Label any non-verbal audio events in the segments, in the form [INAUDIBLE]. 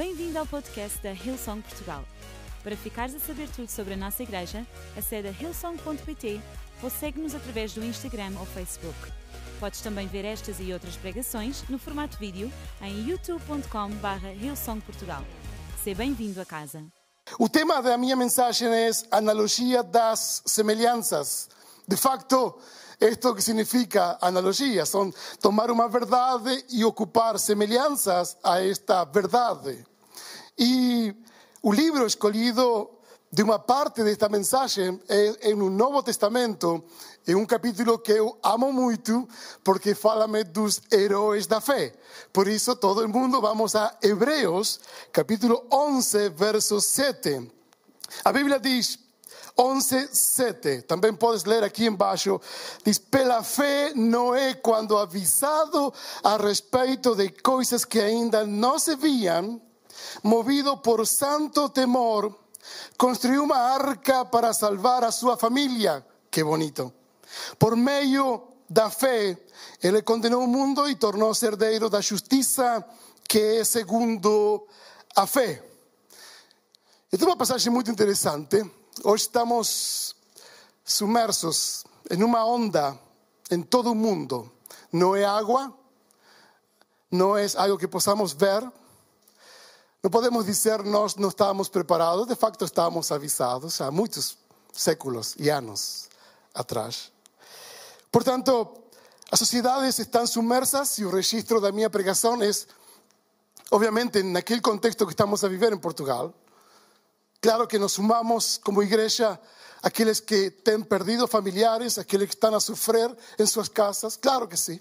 Bem-vindo ao podcast da Hillsong Portugal. Para ficares a saber tudo sobre a nossa igreja, acede a hillsong.pt ou segue-nos através do Instagram ou Facebook. Podes também ver estas e outras pregações no formato vídeo em youtube.com.br hillsongportugal. Seja bem-vindo a casa. O tema da minha mensagem é analogia das semelhanças. De facto, isto que significa analogia são tomar uma verdade e ocupar semelhanças a esta verdade. E o livro escolhido de uma parte desta mensagem é, é no Novo Testamento, é um capítulo que eu amo muito, porque fala-me dos heróis da fé. Por isso, todo mundo vamos a Hebreus, capítulo 11, verso 7. A Bíblia diz, 11, 7. Também podes ler aqui embaixo. Diz: Pela fé, Noé, quando avisado a respeito de coisas que ainda não se viam, movido por santo temor, construiu uma arca para salvar a sua família. Que bonito. Por meio da fé, ele condenou o mundo e tornou-se herdeiro da justiça, que é segundo a fé. Esta é uma passagem muito interessante. Hoje estamos sumersos em uma onda em todo o mundo. Não é água, não é algo que possamos ver. Não podemos dizer nós não estávamos preparados, de facto estávamos avisados há muitos séculos e anos atrás. Portanto, as sociedades estão submersas e o registro da minha pregação é, obviamente, naquele contexto que estamos a viver em Portugal. Claro que nos sumamos como igreja aqueles que têm perdido familiares, aqueles que estão a sofrer em suas casas. Claro que sim.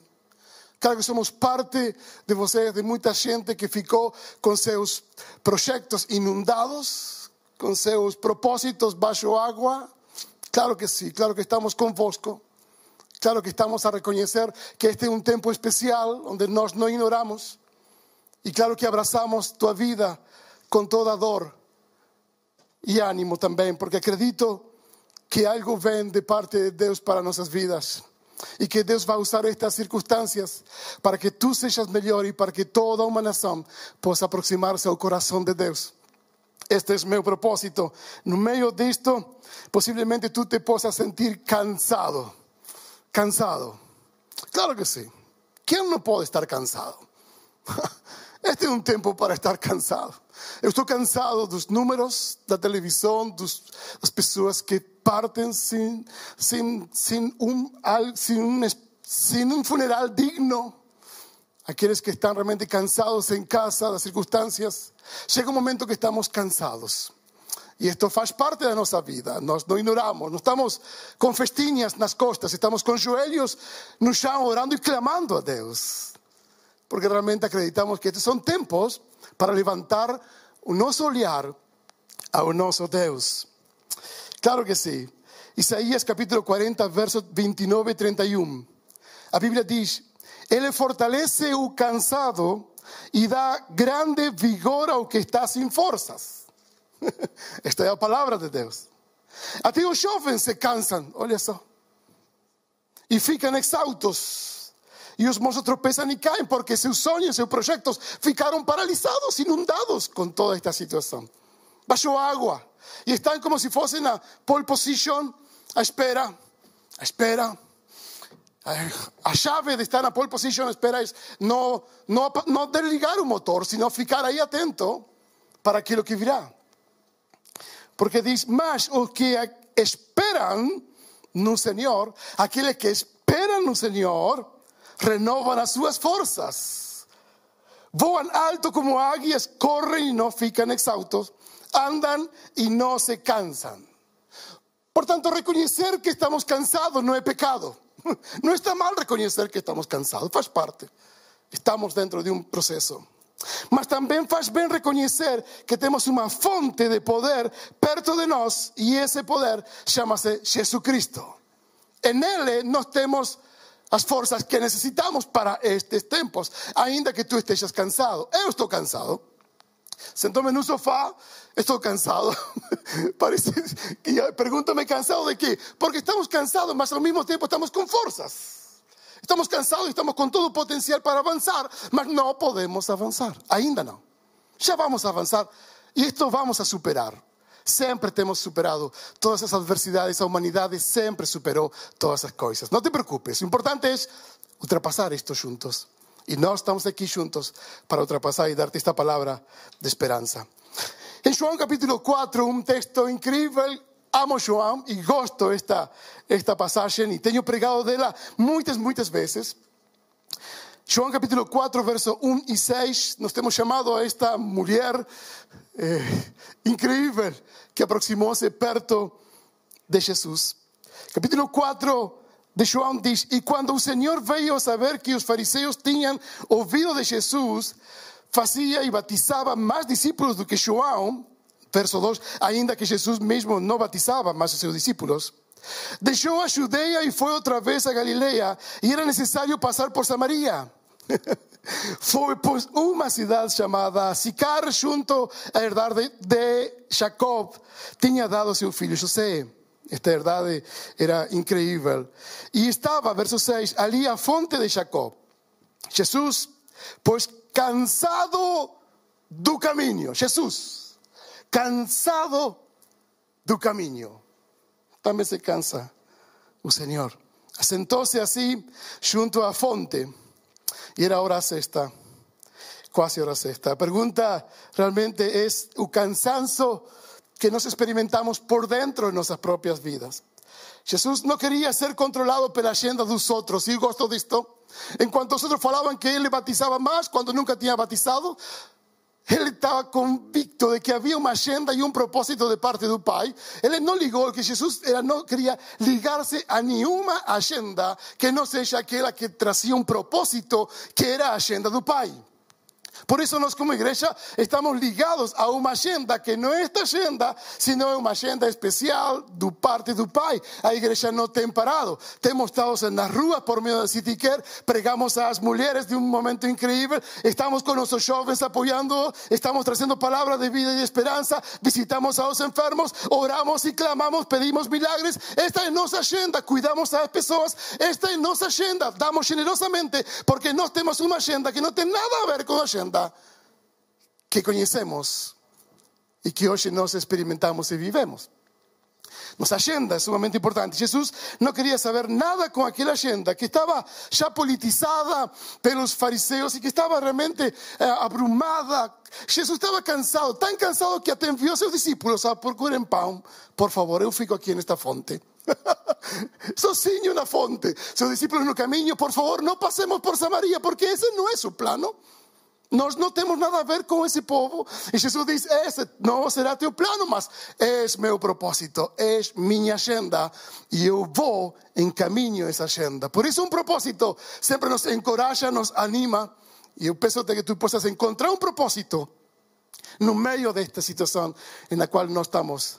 Claro que somos parte de vocês, de muita gente que ficou com seus projetos inundados, com seus propósitos baixo água. Claro que sim, claro que estamos convosco. Claro que estamos a reconhecer que este é um tempo especial onde nós não ignoramos. E claro que abraçamos tua vida com toda dor e ânimo também, porque acredito que algo vem de parte de Deus para nossas vidas e que Deus vai usar estas circunstâncias para que tu sejas melhor e para que toda uma nação possa aproximar-se ao coração de Deus. Este é meu propósito. No meio disto, possivelmente tu te possas sentir cansado. Cansado. Claro que sim. Quem não pode estar cansado? [LAUGHS] Este é um tempo para estar cansado. Eu estou cansado dos números da televisão, dos, das pessoas que partem sem, sem, sem, um, sem, um, funeral digno. Aqueles que estão realmente cansados em casa, das circunstâncias. Chega um momento que estamos cansados. E isto faz parte da nossa vida. Nós não ignoramos. Não estamos com festinhas nas costas. Estamos com joelhos no chão, orando e clamando a Deus. Porque realmente acreditamos que estes são tempos para levantar o nosso olhar ao nosso Deus. Claro que sim. Isaías capítulo 40, versos 29 e 31. A Bíblia diz: Ele fortalece o cansado e dá grande vigor ao que está sem forças. [LAUGHS] Esta é a palavra de Deus. Até os jovens se cansam, olha só, e ficam exaustos. E os moços tropeçam e caem porque seus sonhos, seus projetos ficaram paralisados, inundados com toda esta situação. Baixou água e estão como se fossem na pole position, à espera, à espera. A chave de estar na pole position espera é não, não, não desligar o motor, sino ficar aí atento para aquilo que virá. Porque diz, mas os que esperam no Senhor, aqueles que esperam no Senhor, renovam as suas forças. Voam alto como águias, correm e não ficam exaustos, andam e não se cansam. Portanto, reconhecer que estamos cansados não é pecado. [LAUGHS] Não está mal reconhecer que estamos cansados, faz parte. Estamos dentro de um processo. Mas também faz bem reconhecer que temos uma fonte de poder perto de nós e esse poder chama-se Jesus Cristo. En Ele nós temos as forças que necessitamos para estes tempos, ainda que tu estejas cansado. Eu estou cansado. Sentou-me no sofá, estou cansado. [LAUGHS] Parece que pergunta-me cansado de quê? Porque estamos cansados, mas ao mesmo tempo estamos com forças. Estamos cansados, estamos com todo potencial para avançar, mas não podemos avançar. Ainda não. ya vamos a avanzar y esto vamos a superar. Siempre te hemos superado todas esas adversidades, la humanidad siempre superó todas esas cosas. No te preocupes, lo importante es ultrapasar esto juntos. Y no estamos aquí juntos para ultrapasar y darte esta palabra de esperanza. En Juan capítulo 4, un texto increíble, amo João y gosto esta, esta pasaje y tengo pregado de ella muchas, muchas veces. João capítulo 4, verso 1 y 6, nos hemos llamado a esta mujer eh, increíble que aproximou-se perto de Jesús. Capítulo 4 de João diz: E quando o Senhor veio saber que os fariseus tinham ouvido de Jesus, fazia e batizava mais discípulos do que João, verso 2, ainda que Jesus mesmo não batizava mais os seus discípulos. Deixou a Judeia e foi outra vez a Galileia, e era necessário passar por Samaria. [LAUGHS] foi pois unha cidade chamada Sicar xunto a herdade de Jacob tiña dado seu fillo José. Esta herdade era increíble. E estaba, verso 6, ali a fonte de Jacob. Jesús, pois cansado do camiño. Jesús, cansado do camiño. Tamén se cansa o Señor. Asentóse así xunto á fonte. Y era hora sexta, quase hora sexta. A pergunta realmente es o cansancio que nos experimentamos por dentro de nuestras propias vidas. Jesús no quería ser controlado por la agenda de nosotros. ¿Y gosto de esto? En cuanto nosotros falaban que Él le batizaba más cuando nunca tenía batizado, Él estaba convicto de que había una agenda y un propósito de parte del Pai. Él no ligó que Jesús era, no quería ligarse a ninguna agenda que no sea aquella que traía un propósito que era agenda del Pai. Por eso nós como igreja estamos ligados a uma agenda que não é esta agenda, sino é uma agenda especial do parte do Pai. A igreja não tem parado. Temos estado nas ruas por meio da City Care, pregamos às mulheres de um momento incrível, estamos com nossos jovens apoiando, estamos trazendo palavras de vida e de esperança, visitamos aos enfermos, oramos e clamamos, pedimos milagres. Esta é nossa agenda, cuidamos às pessoas, esta é nossa agenda, damos generosamente, porque nós temos uma agenda que não tem nada a ver com a agenda que conocemos y que hoy nos experimentamos y vivemos. Nuestra agenda es sumamente importante. Jesús no quería saber nada con aquella agenda que estaba ya politizada por los fariseos y que estaba realmente eh, abrumada. Jesús estaba cansado, tan cansado que até envió a sus discípulos a procurar pan. Por favor, yo fico aquí en esta fonte. [LAUGHS] Sozinho una fonte. Sus discípulos no camino, por favor, no pasemos por Samaria, porque ese no es su plano. Nós não temos nada a ver com esse povo. E Jesus diz: Esse não será teu plano, mas és meu propósito, és minha agenda. E eu vou em caminho essa agenda. Por isso, um propósito sempre nos encoraja, nos anima. E eu peço que tu possas encontrar um propósito no meio desta situação na qual nós estamos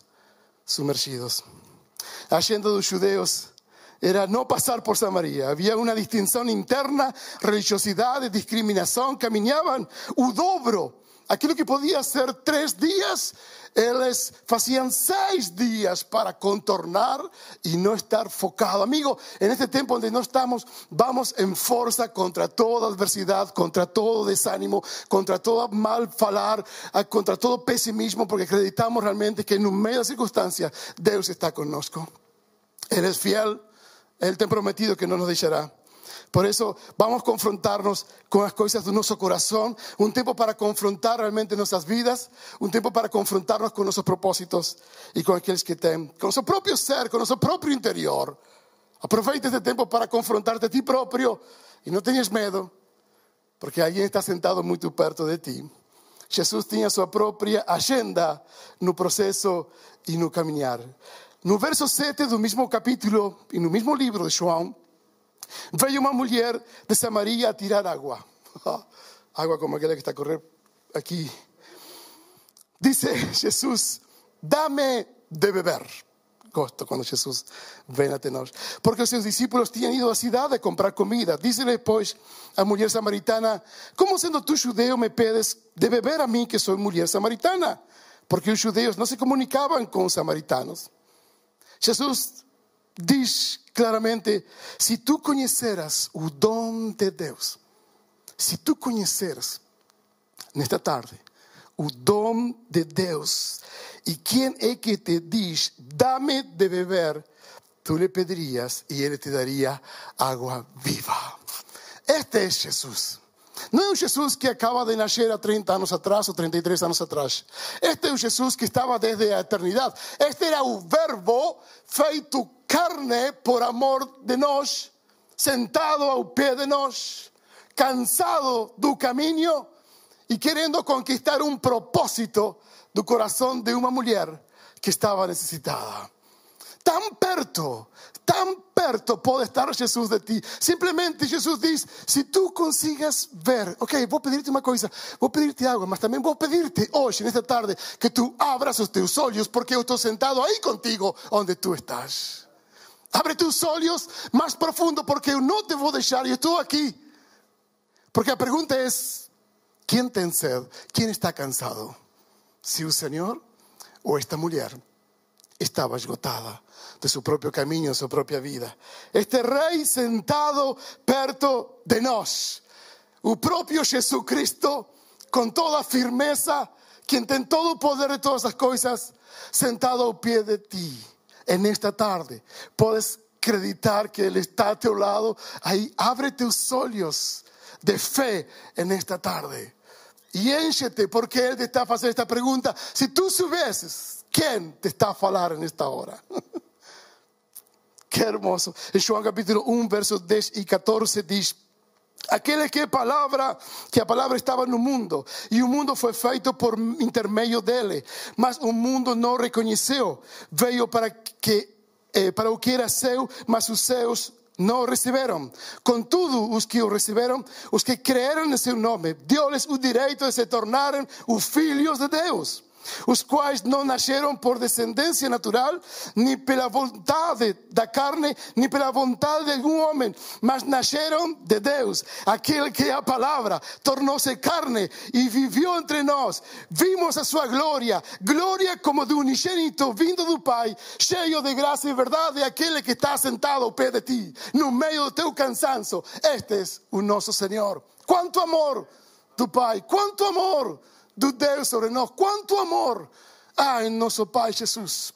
sumergidos. A agenda dos era no pasar por Samaria. Había una distinción interna, religiosidad, discriminación. Caminaban un dobro. Que podía ser tres días, ellos hacían seis días para contornar y no estar focado. Amigo, en este tiempo donde no estamos, vamos en fuerza contra toda adversidad, contra todo desánimo, contra todo mal falar, contra todo pesimismo, porque acreditamos realmente que en medio de circunstancias Dios está con nosotros. Eres fiel, él te ha prometido que no nos dejará. Por eso vamos a confrontarnos con las cosas de nuestro corazón, un tiempo para confrontar realmente nuestras vidas, un tiempo para confrontarnos con nuestros propósitos y con aquellos que tem, con nuestro propio ser, con nuestro propio interior. Aproveita este tiempo para confrontarte a ti propio y no tengas miedo, porque alguien está sentado muy perto de ti. Jesús tenía su propia agenda no proceso y no caminar. No verso 7 do mesmo capítulo e no mesmo livro de João, veio uma mulher de Samaria tirar água. água [LAUGHS] como aquela que está a correr aqui. Disse Jesus: Dame de beber. Gosto quando Jesus vem até nós. Porque os seus discípulos tinham ido à cidade a comprar comida. Disse-lhe, pois, a mulher samaritana: Como sendo tu judeu me pedes de beber a mim, que sou mulher samaritana? Porque os judeus não se comunicavam com os samaritanos. Jesús dice claramente, si tú conheceras o dom de Deus, si tú conheceras nesta tarde o dom de Deus. E quem é que te diz, dame de beber? Tu lhe pedirias e ele te daria água viva. Este é Jesus. Não é um Jesus que acaba de nascer há 30 anos atrás ou 33 anos atrás. Este é um Jesus que estava desde a eternidade. Este era o Verbo feito carne por amor de nós, sentado ao pé de nós, cansado do caminho e querendo conquistar um propósito do coração de uma mulher que estava necessitada. Tão perto, tão perto pode estar Jesus de ti. Simplesmente Jesus diz: se tu consigas ver, ok, vou pedir-te uma coisa, vou pedir-te água, mas também vou pedir-te hoje, nesta tarde, que tu abras os teus olhos, porque eu estou sentado aí contigo, onde tu estás. Abre tus olhos mais profundo, porque eu não te vou deixar, eu estou aqui. Porque a pergunta é: quem tem sede? Quem está cansado? Se o Senhor ou esta mulher estava esgotada de su propio camino, su propia vida. Este rey sentado perto de nós, o propio Jesucristo, con toda firmeza, quien tiene todo poder de todas las cosas, sentado al pie de ti en esta tarde. Puedes acreditar que Él está a tu lado. Ahí abre tus ojos de fe en esta tarde. Y énchete porque Él te está haciendo esta pregunta. Si tú subieses, ¿quién te está a hablar en esta hora? [LAUGHS] Que hermoso. En João capítulo 1, versos 10 y 14 dice, Aquele que palavra, que a palavra estava no mundo, e o mundo foi feito por intermédio dele, mas o mundo não reconheceu. Veio para que eh, para o que era seu, mas os seus não receberam. Contudo, os que o receberam, os que creram em seu nome, deu-lhes o direito de se tornarem os filhos de Deus os quais não nasceram por descendência natural, nem pela vontade da carne, nem pela vontade de algum homem, mas nasceram de Deus. Aquele que é a palavra tornou-se carne e viveu entre nós. Vimos a sua glória, glória como de unigênito vindo do Pai, cheio de graça e verdade, aquele que está sentado ao pé de ti, no meio do teu cansaço. Este é o nosso Senhor. Quanto amor do Pai, quanto amor do Deus sobre nós. Quanto amor há em nosso Pai Jesus.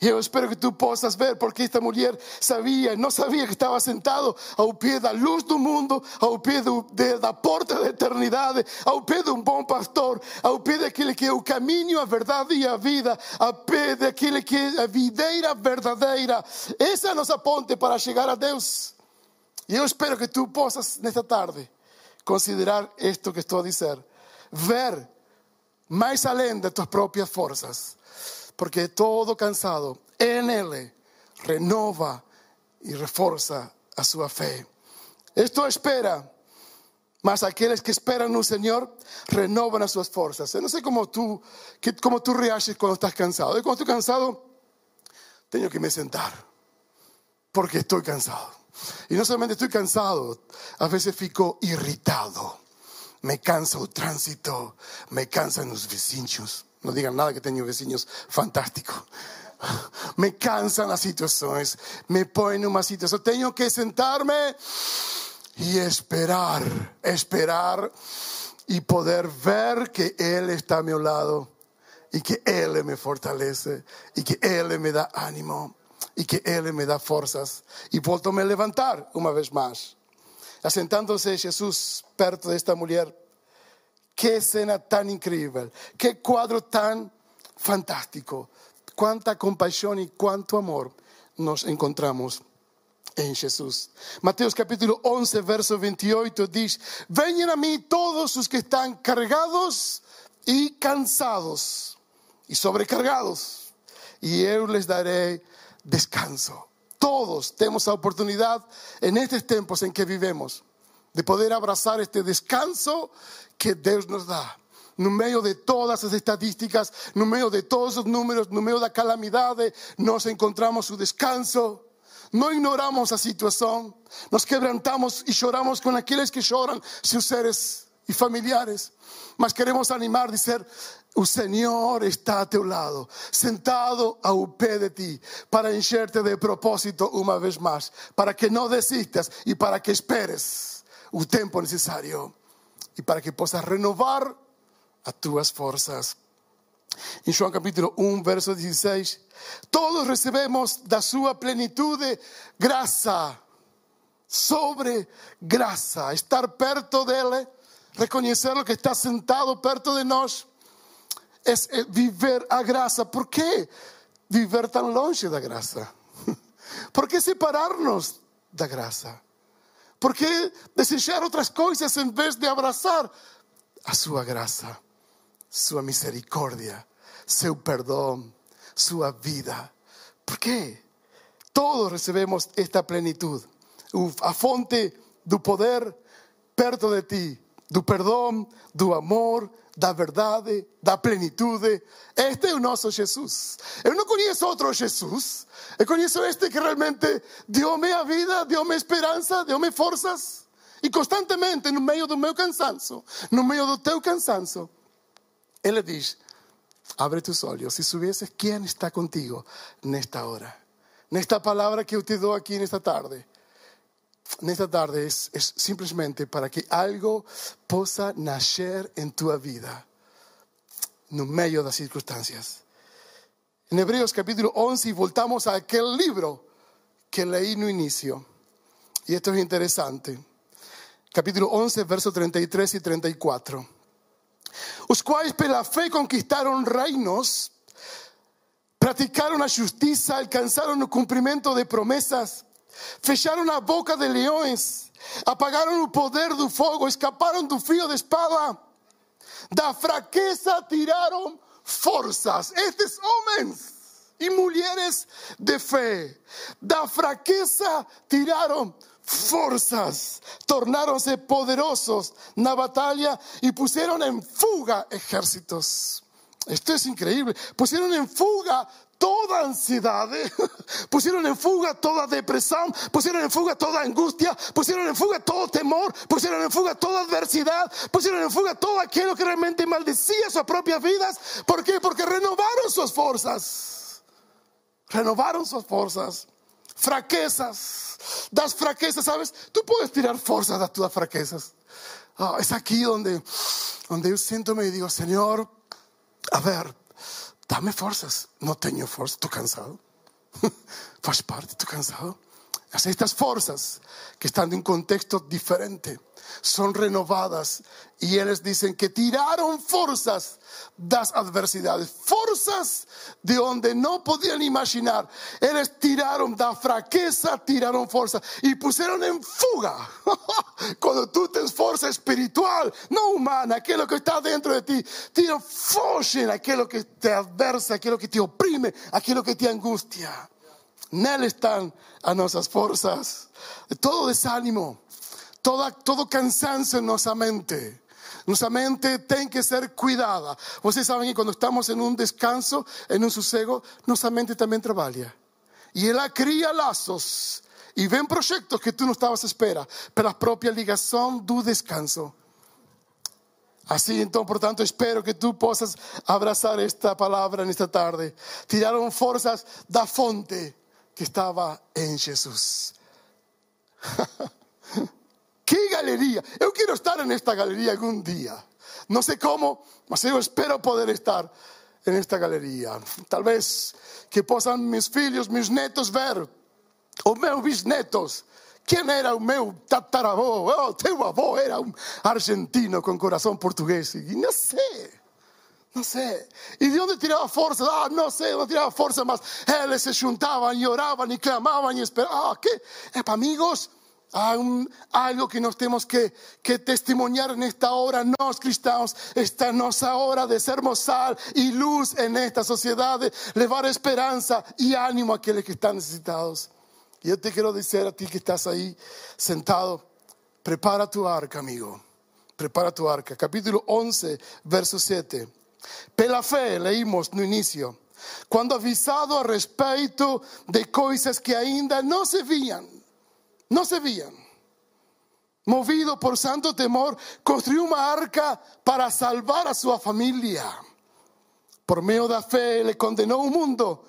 E eu espero que tu possas ver, porque esta mulher sabia, não sabia que estava sentado ao pé da luz do mundo, ao pé do, de, da porta da eternidade, ao pé de um bom pastor, ao pé daquele que é o caminho, a verdade e a vida, ao pé daquele que é a videira verdadeira. Essa é a nossa ponte para chegar a Deus. E eu espero que tu possas, nesta tarde, considerar isto que estou a dizer ver más além de tus propias fuerzas, porque todo cansado en Él renova y refuerza a su fe. Esto espera, mas aquellos que esperan un Señor renovan a sus fuerzas. No sé cómo tú, cómo tú reages cuando estás cansado. Y cuando estoy cansado, tengo que me sentar, porque estoy cansado. Y no solamente estoy cansado, a veces fico irritado me cansa el tránsito, me cansan los vecinos. No digan nada que tengo vecinos fantásticos. Me cansan las situaciones, me ponen en una situación. Tengo que sentarme y esperar, esperar y poder ver que Él está a mi lado y que Él me fortalece y que Él me da ánimo y que Él me da fuerzas y vuelto a levantar una vez más. Assentándose Jesús perto de esta mujer. Qué escena tan increíble, qué cuadro tan fantástico, cuánta compasión y cuánto amor nos encontramos en Jesús. Mateos capítulo 11, verso 28 dice, vengan a mí todos los que están cargados y cansados y sobrecargados, y yo les daré descanso. Todos tenemos la oportunidad en estos tiempos en que vivimos de poder abrazar este descanso que Dios nos da. No medio de todas las estadísticas, no medio de todos los números, no medio de calamidades, nos encontramos su descanso. No ignoramos la situación, nos quebrantamos y lloramos con aquellos que lloran, sus seres y familiares. Mas queremos animar, decir, el Señor está a tu lado, sentado a un pie de ti, para encherte de propósito una vez más, para que no desistas y para que esperes el tiempo necesario y para que puedas renovar a tuas forças. Em João capítulo 1, verso 16, todos recebemos da sua plenitude graça sobre graça, estar perto dele, reconhecer lo que está sentado perto de nós, é viver a graça. Por que viver tão longe da graça? [LAUGHS] Por que separar-nos da graça? Por que desejar outras coisas em vez de abraçar a sua graça, sua misericórdia, seu perdão, sua vida? Por quê? Todos recebemos esta plenitude. A fonte do poder perto de ti, do perdão, do amor, da verdade, da plenitude. Este é o nosso Jesus. Eu não conheço outro Jesus. Eu conheço este que realmente deu-me a vida, deu-me esperança, deu-me forças. E constantemente, no meio do meu cansaço, no meio do teu cansaço, Ele diz: Abre tus olhos e soubesses quem está contigo nesta hora. Nesta palavra que eu te dou aqui nesta tarde. Nesta tarde es, simplesmente para que algo possa nascer em tua vida, no meio das circunstâncias. En Hebreos capítulo 11 voltamos a aquel libro que leí no inicio. Y esto es interesante. Capítulo 11, versos 33 y 34. Os quais pela fé conquistaron reinos, praticaron a justiça, alcanzaron el cumplimiento de promesas, fecharon a boca de leões, apagaron o poder do fogo, escaparon do fio de espada, da fraqueza tiraron forças. Estes homens e mulheres de fé, da fraqueza tiraram forças, tornaram-se poderosos na batalha e puseram em fuga ejércitos. Esto es increíble. Pusieron en fuga toda ansiedad, [LAUGHS] pusieron en fuga toda depresión, pusieron en fuga toda angustia, pusieron en fuga todo temor, pusieron en fuga toda adversidad, pusieron en fuga todo aquello que realmente maldecía sus propias vidas. ¿Por qué? Porque renovaron sus fuerzas. Renovaron sus fuerzas. Fraquezas. Das fraquezas, ¿sabes? Tú puedes tirar fuerzas de tus fraquezas. Ah, es aquí donde, donde yo siento y digo, Señor, a ver, dame fuerzas. No tengo fuerza, estoy cansado. [LAUGHS] Faz parte, estoy cansado. Estas fuerzas que están en un contexto diferente son renovadas y ellos dicen que tiraron fuerzas das adversidades, fuerzas de donde no podían imaginar. Ellos tiraron da fraqueza, tiraron fuerza y pusieron en fuga. [LAUGHS] Cuando tú tienes fuerza espiritual, no humana, aquello que está dentro de ti, tira en aquello que te adversa, aquello que te oprime, aquello que te angustia. Nel están a nuestras fuerzas. Todo desánimo, todo, todo cansancio en nuestra mente. Nuestra mente tiene que ser cuidada. Ustedes saben que cuando estamos en un descanso, en un sosego, nuestra mente también trabaja. Y Él cría lazos y ven proyectos que tú no estabas espera, pero la propia ligación do descanso. Así entonces, por tanto, espero que tú puedas abrazar esta palabra en esta tarde. Tiraron fuerzas da fonte que estaba en Jesús. [LAUGHS] ¡Qué galería! Yo quiero estar en esta galería algún día. No sé cómo, mas yo espero poder estar en esta galería. Tal vez que puedan mis hijos, mis netos ver, o meus bisnetos, quién era o meu tataravó. Oh, teu avó era un argentino con corazón portugués. Y no sé. No sé. ¿Y de dónde tiraba fuerza? Ah, no sé, no tiraba fuerza más. Ellos se juntaban y oraban y clamaban y esperaban. Ah, ¿qué? Eh, amigos, hay algo que nos tenemos que, que, testimoniar en esta hora, nos cristianos, esta nuestra hora de ser sal y luz en esta sociedad, de llevar esperanza y ánimo a aquellos que están necesitados. Y yo te quiero decir a ti que estás ahí sentado, prepara tu arca, amigo, prepara tu arca. Capítulo 11, verso 7. Pela fé, leímos no inicio, cuando avisado a respeito de cosas que ainda no se veían, no se veían, movido por santo temor, construyó una arca para salvar a su familia. Por medio de fe le condenó un mundo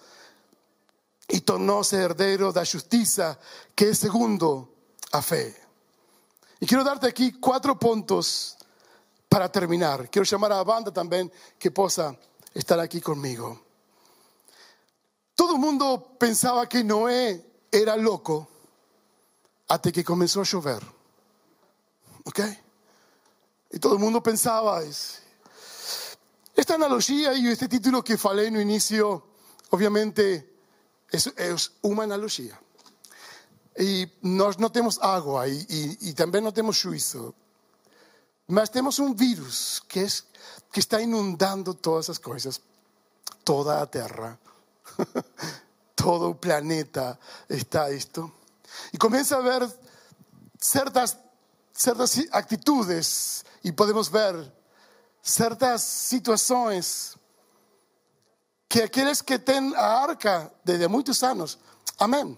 y tornóse heredero de la justicia que es segundo a fe. Y quiero darte aquí cuatro puntos para terminar, quiero llamar a la banda también que posa estar aquí conmigo. Todo el mundo pensaba que Noé era loco hasta que comenzó a llover. ¿Ok? Y todo el mundo pensaba, esta analogía y este título que falé en el inicio, obviamente es, es una analogía. Y nós no tenemos agua y, y, y también no tenemos juicio. Mas tenemos un virus que, es, que está inundando todas esas cosas, toda la tierra, [LAUGHS] todo el planeta está esto. Y comienza a ver ciertas, ciertas actitudes y podemos ver ciertas situaciones que aquellos que tienen a arca desde muchos años, amén,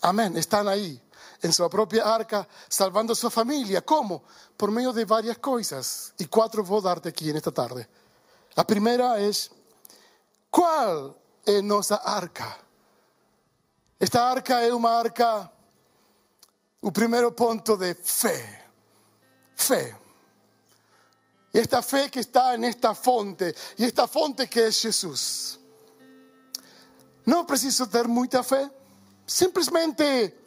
amén, están ahí en su propia arca salvando a su familia. ¿Cómo? Por medio de varias cosas. Y cuatro voy a darte aquí en esta tarde. La primera es, ¿cuál es nuestra arca? Esta arca es una arca, un primer punto de fe. Fe. Y esta fe que está en esta fonte, y esta fonte que es Jesús. No preciso tener mucha fe, simplemente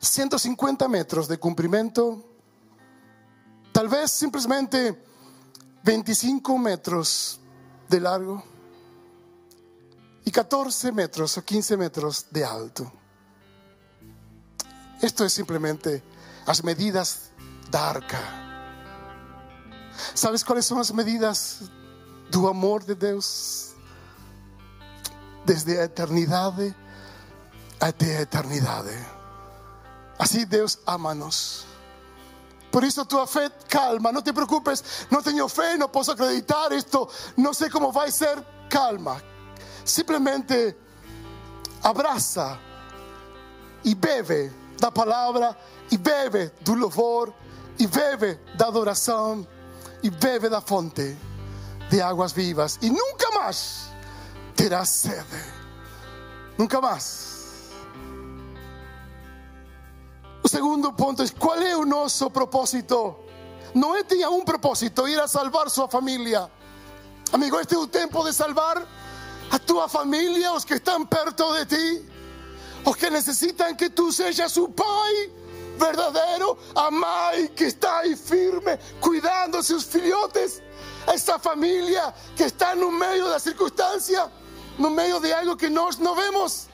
150 metros de cumplimiento, tal vez simplemente 25 metros de largo y 14 metros o 15 metros de alto. Esto es simplemente las medidas de arca. ¿Sabes cuáles son las medidas del amor de Dios? Desde la eternidad hasta la eternidad. Así Dios amanos. Por eso tu fe calma, no te preocupes, no tengo fe, no puedo acreditar esto, no sé cómo va a ser, calma. Simplemente abraza y bebe la palabra y bebe del louvor y bebe la adoración y bebe la fuente de aguas vivas y nunca más terás sed. Nunca más. Segundo punto es, ¿cuál es nuestro propósito? Noé tenía un propósito, ir a salvar su familia. Amigo, este es un tiempo de salvar a tu familia, los que están perto de ti, los que necesitan que tú seas su pai verdadero, amai que está ahí firme, cuidando a sus filhotes, a esa familia que está en un medio de la circunstancia, en un medio de algo que nos no vemos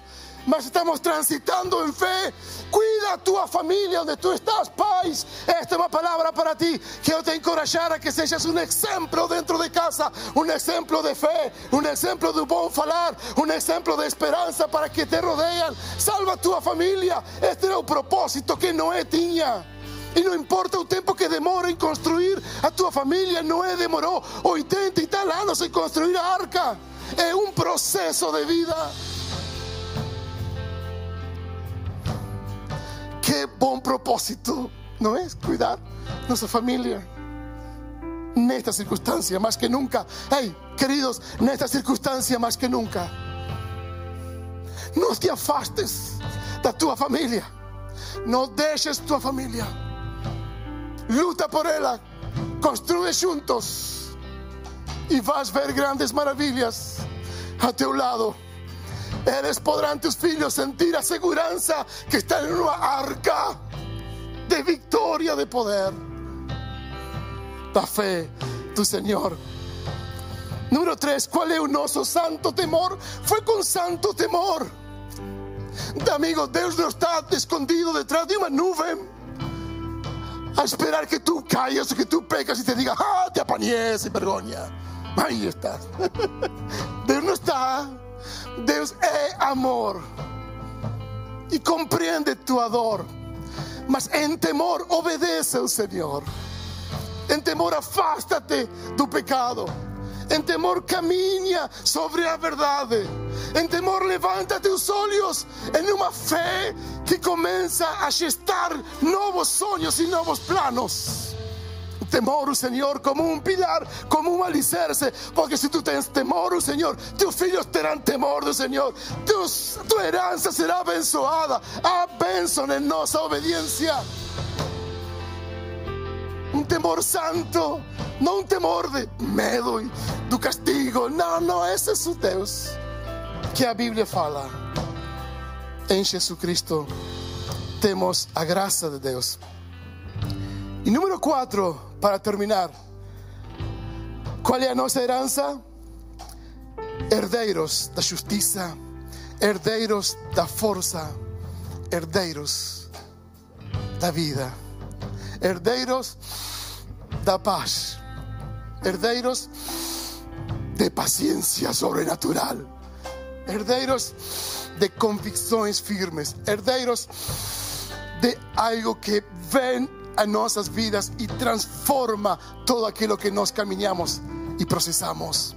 mas estamos transitando en fe. Cuida a tu familia donde tú estás, pais. Esta es una palabra para ti. Quiero te encorajar a que seas un ejemplo dentro de casa, un ejemplo de fe, un ejemplo de buen falar, un ejemplo de esperanza para que te rodean. Salva a tu familia. Este era el propósito que Noé tenía. Y no importa el tiempo que demore en construir a tu familia, Noé demoró 80 y tal años en construir arca. Es un proceso de vida. Qué buen propósito, ¿no es? Cuidar nuestra familia. En esta circunstancia, más que nunca. Hey, queridos, en esta circunstancia, más que nunca. No te afastes de tu familia. No dejes tu familia. Luta por ella. Construye juntos. Y vas a ver grandes maravillas a tu lado. Eres podrán tus hijos sentir aseguranza que están en una arca de victoria, de poder. La fe, tu Señor. Número tres, ¿cuál es un oso santo temor? Fue con santo temor. Amigo, Dios no está escondido detrás de una nube a esperar que tú caigas o que tú pecas y te diga, ah, te apañé sin vergüenza. Ahí estás. [LAUGHS] Dios no está Dios es amor y comprende tu ador. Mas en temor obedece al Señor. En temor afástate tu pecado. En temor camina sobre la verdad. En temor levántate tus ojos en una fe que comienza a gestar nuevos sueños y nuevos planos temor, Señor, como un pilar, como un alicerce. Porque si tú tienes temor, Señor, tus hijos tendrán temor, Señor. tu heranza será abençoada. Abençoa en nuestra obediencia. um temor santo, não um temor de medo e do castigo. Não, não, esse é o Deus que a Bíblia fala. Em Jesus Cristo temos a graça de Deus. E número quatro, para terminar. Qual é a nossa? Herdeiros da justiça, herdeiros da força, herdeiros da vida, herdeiros da paz, herdeiros de paciência sobrenatural, herdeiros de convicções firmes, herdeiros de algo que ven a nossas vidas e transforma todo aquilo que nós caminhamos e processamos.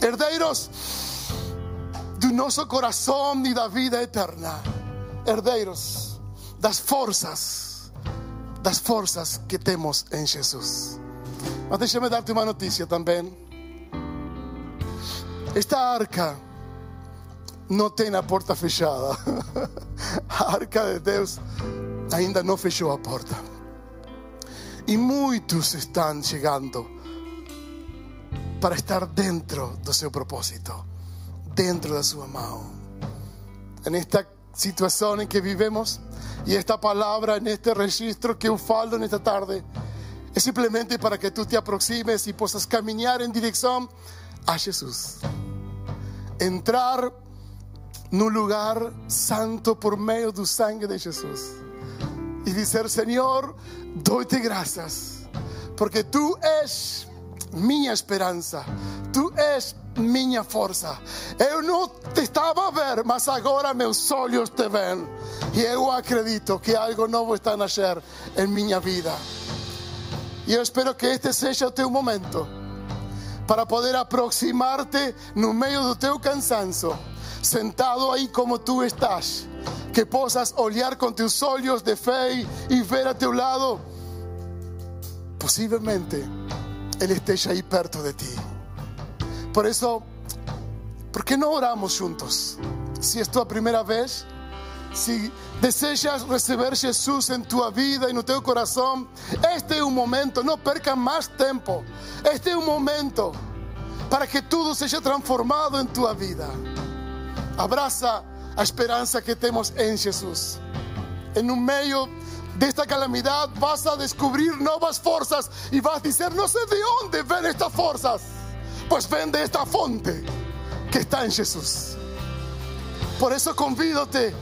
Herdeiros do nosso coração e da vida eterna. Herdeiros das forças, das forças que temos em Jesus. Mas deixa-me dar-te uma notícia também. Esta arca não tem a porta fechada. [LAUGHS] Arca de Deus ainda não fechou a porta. E muitos estão chegando para estar dentro do seu propósito, dentro da sua mão. Nesta situação em que vivemos e esta palavra, neste registro que eu falo nesta tarde, é simplesmente para que tu te aproximes e possas caminhar em direção a Jesus. Entrar no lugar santo por meio do sangue de Jesus. E dizer, Senhor, dou-te graças, porque tu és minha esperança, tu és minha força. Eu não te estava a ver, mas agora meus olhos te veem. E eu acredito que algo novo está a nascer minha vida. E eu espero que este seja o teu momento para poder aproximar-te no meio do teu cansanço, sentado aí como tu estás, que possas olhar com teus olhos de fé e ver a teu lado, possivelmente Ele esteja aí perto de ti. Por isso, ¿por que não oramos juntos? Se é tua primeira vez, se desejas receber Jesus em tua vida e no teu coração, este é o momento, não perca mais tempo. Este é o momento para que tudo seja transformado em tua vida. Abraça a esperança que temos em Jesus. En um meio desta calamidade vas a descobrir novas forças e vas a dizer: Não sei de onde vêm estas forças. Pues ven de esta fonte que está em Jesus. Por isso convido-te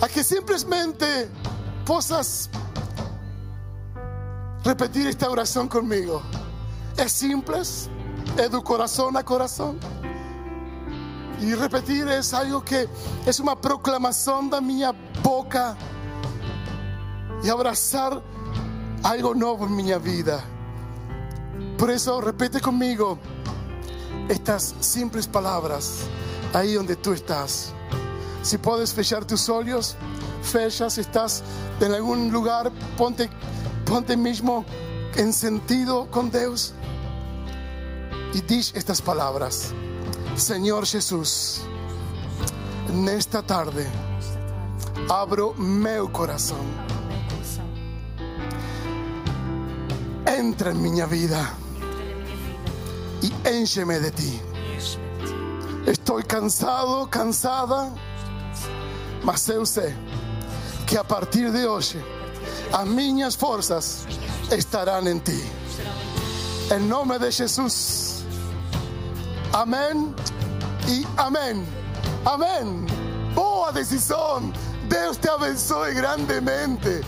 a que simplesmente possas repetir esta oração comigo. É simples, é do coração a coração. E repetir é algo que é uma proclamação da minha boca e abraçar algo novo em minha vida. Por isso, repete comigo estas simples palavras aí onde tu estás. Si puedes fechar tus olhos, fecha. Si estás en algún lugar, ponte, ponte mismo en sentido con Dios y diz estas palabras. Señor Jesús, en esta tarde abro meu corazón. Entra en mi vida y éncheme de ti. Estoy cansado, cansada, mas eu sei que a partir de hoje as minhas forças estarão em ti. Em nome de Jesus. Amém e amém. Amém. Boa decisão. Deus te abençoe grandemente.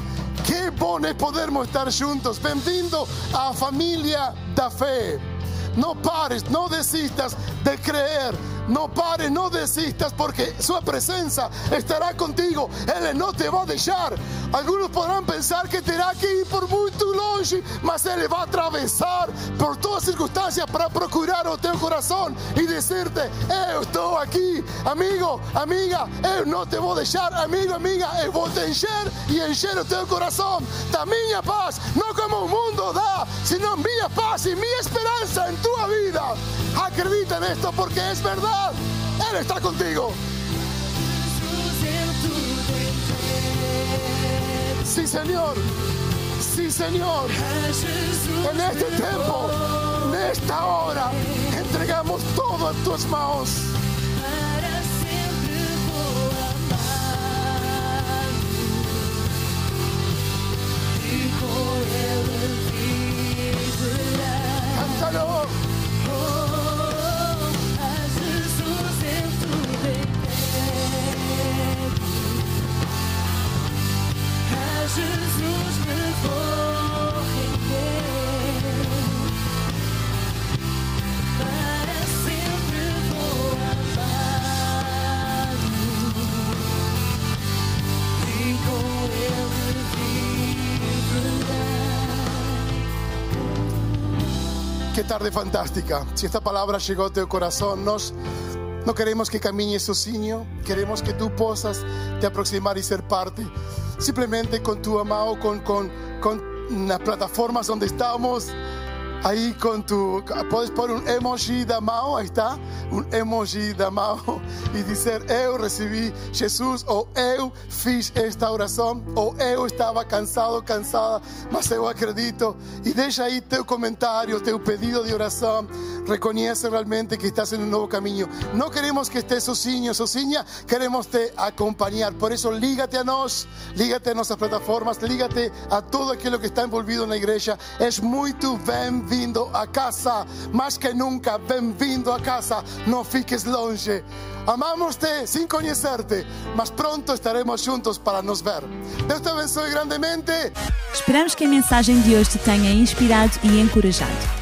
Que bom é podermos estar juntos. Bem-vindo à família da fé. Não pares, não desistas de crer. No pares, no desistas porque su presencia estará contigo. Él no te va a dejar. Algunos podrán pensar que tendrá que ir por muy longe, mas Él va a atravesar por todas circunstancias para procurar o teu corazón y decirte, yo estoy aquí, amigo, amiga, yo no te voy a dejar, amigo, amiga, yo voy a te encher y encher o teu corazón da paz, no como el mundo da, sino mi paz y mi esperanza en tu vida. Acredita en esto porque es verdad. Él está contigo. Sí, Señor. Sí, Señor. En este tiempo, en esta hora, entregamos todo en tus manos. Tarde fantástica. Si esta palabra llegó a tu corazón, nos, no queremos que camine sozinho, queremos que tú posas te aproximar y ser parte. Simplemente con tu amado, con, con, con las plataformas donde estamos, ahí con tu, puedes poner un emoji de amado, ahí está, un emoji de amado y dizer, eu recibi Jesus, ou eu fiz esta oração, ou eu estava cansado, cansada, mas eu acredito. E deixa aí teu comentário, teu pedido de oração. Reconhece realmente que estás en un nuevo camino. No queremos que estés sozinho, sozinha, queremos te acompañar. Por eso lígate a nós, lígate a nuestras plataformas, lígate a todo aquilo que está envolvido na igreja. És muito bem-vindo a casa, mais que nunca, bem-vindo a casa. Não fiques longe. Amamos-te sin conhecerte, mas pronto estaremos juntos para nos ver. Deus te abençoe grandemente. Esperamos que a mensagem de hoje te tenha inspirado e encorajado.